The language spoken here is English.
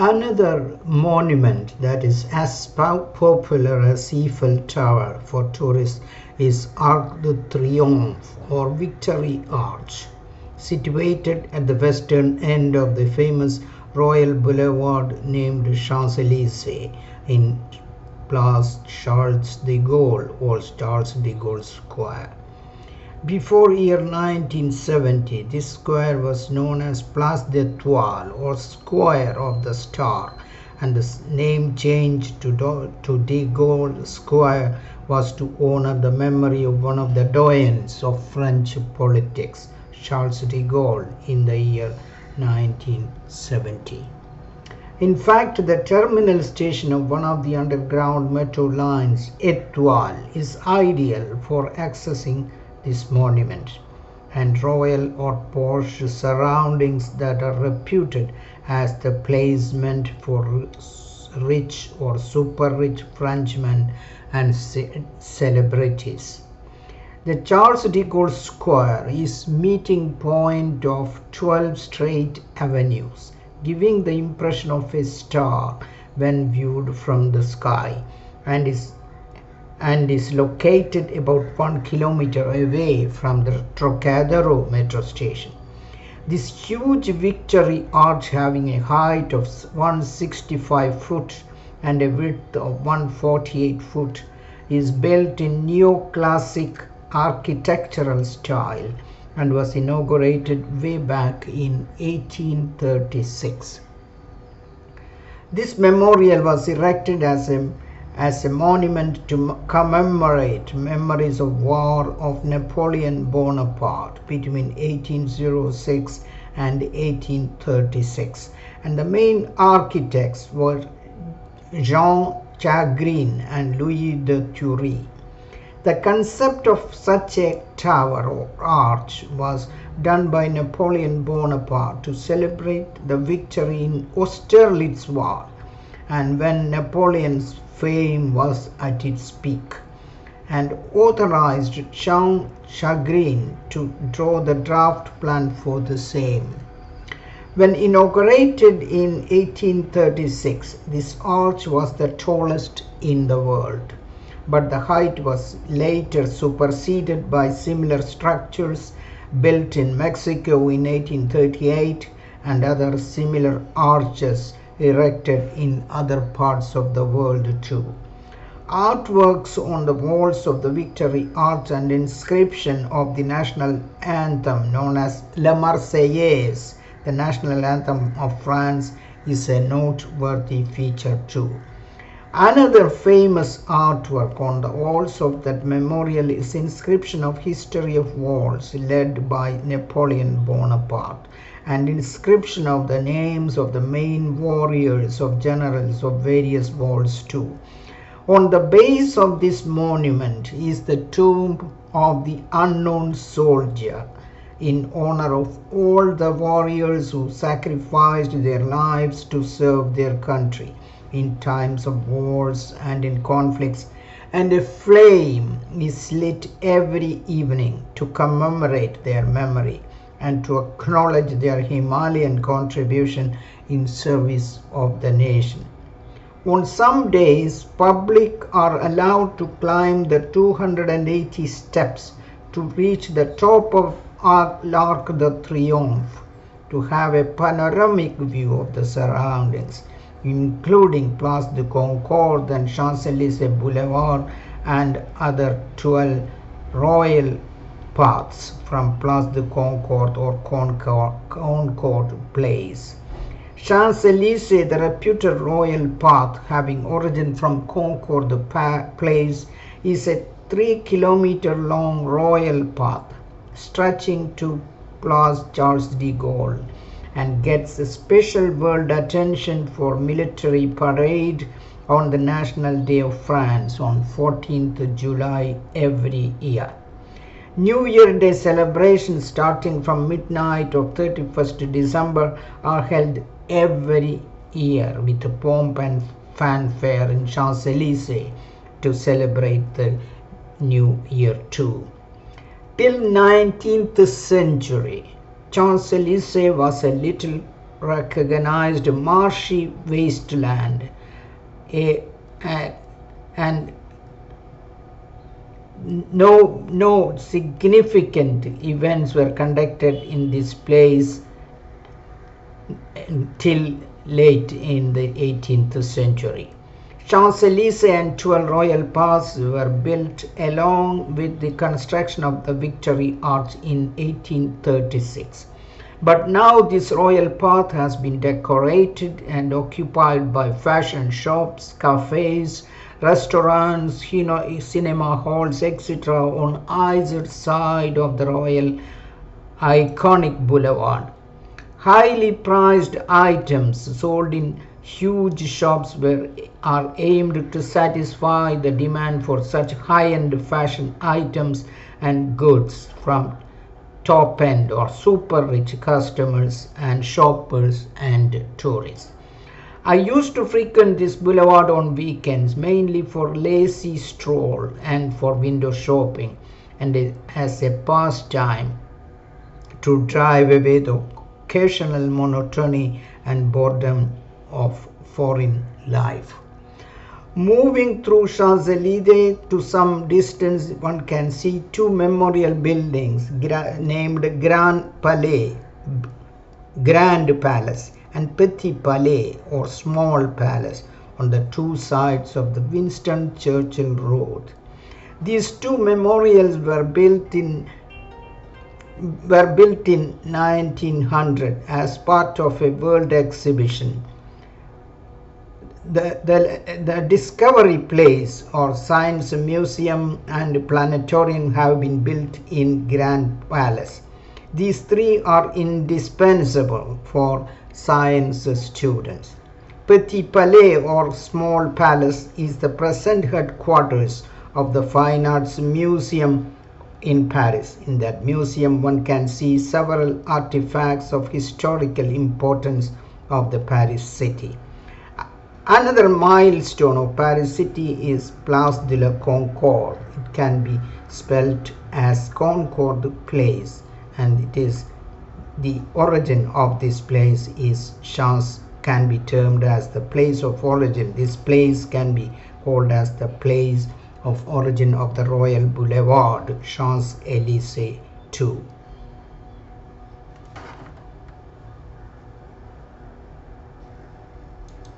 Another monument that is as popular as Eiffel Tower for tourists is Arc de Triomphe or Victory Arch, situated at the western end of the famous Royal Boulevard named Champs-Élysées in Place Charles de Gaulle or Charles de Gaulle Square. Before year 1970, this square was known as Place d'Etoile or Square of the Star, and the name change to, to De Gaulle Square was to honor the memory of one of the doyens of French politics, Charles de Gaulle, in the year 1970. In fact, the terminal station of one of the underground metro lines, Etoile, is ideal for accessing this monument and royal or posh surroundings that are reputed as the placement for rich or super rich Frenchmen and celebrities. The Charles de Gaulle Square is meeting point of 12 straight avenues, giving the impression of a star when viewed from the sky and is and is located about one kilometer away from the Trocadero metro station. This huge victory arch having a height of 165 foot and a width of 148 foot is built in neoclassic architectural style and was inaugurated way back in 1836. This memorial was erected as a as a monument to commemorate memories of war of Napoleon Bonaparte between 1806 and 1836 and the main architects were Jean Chalgrin and Louis de Thury. The concept of such a tower or arch was done by Napoleon Bonaparte to celebrate the victory in Austerlitz War and when Napoleon's fame was at its peak and authorized Jean Chalgrin to draw the draft plan for the same. When inaugurated in 1836, this arch was the tallest in the world, but the height was later superseded by similar structures built in Mexico in 1838 and other similar arches erected in other parts of the world too. Artworks on the walls of the Victory Arch and inscription of the national anthem known as La Marseillaise, the national anthem of France, is a noteworthy feature too. Another famous artwork on the walls of that memorial is inscription of history of wars led by Napoleon Bonaparte and inscription of the names of the main warriors of generals of various wars too. On the base of this monument is the tomb of the unknown soldier in honor of all the warriors who sacrificed their lives to serve their country in times of wars and in conflicts and a flame is lit every evening to commemorate their memory and to acknowledge their Himalayan contribution in service of the nation. On some days, public are allowed to climb the 280 steps to reach the top of L'Arc de Triomphe to have a panoramic view of the surroundings, including Place de Concorde and Champs-Élysées Boulevard and other 12 royal paths from Place de Concorde or Concorde, Place. Champs-Élysées, the reputed royal path having origin from Concorde Place, is a three kilometer long royal path stretching to Place Charles de Gaulle and gets special world attention for military parade on the National Day of France on 14th July every year. New Year Day celebrations starting from midnight of 31st December are held every year with pomp and fanfare in Champs-Élysées to celebrate the new year too. Till 19th century, Champs-Élysées was a little recognized marshy wasteland a, a, and no no significant events were conducted in this place until late in the 18th century Champs-Élysées and 12 royal paths were built along with the construction of the Victory Arch in 1836. But now this royal path has been decorated and occupied by fashion shops, cafes, restaurants, cinema halls, etc. on either side of the royal iconic boulevard. Highly priced items sold in huge shops were are aimed to satisfy the demand for such high-end fashion items and goods from top end or super rich customers and shoppers and tourists. I used to frequent this boulevard on weekends mainly for lazy stroll and for window shopping and as a pastime to drive away the occasional monotony and boredom of foreign life. Moving through Champs-Élysées to some distance, one can see two memorial buildings named Grand Palais, Grand Palace, and Petit Palais or Small Palace on the two sides of the Winston Churchill Road. These two memorials were built in were built in 1900 as part of a world exhibition the, the, the Discovery Place or Science Museum and Planetarium have been built in Grand Palace. These three are indispensable for science students. Petit Palais or Small Palace is the present headquarters of the Fine Arts Museum in Paris. In that museum, one can see several artifacts of historical importance of the Paris city. Another milestone of Paris city is Place de la Concorde. It can be spelled as Concorde Place and it is the origin of this place is Champs can be termed as the place of origin. This place can be called as the place of origin of the Royal Boulevard Champs-Élysées too.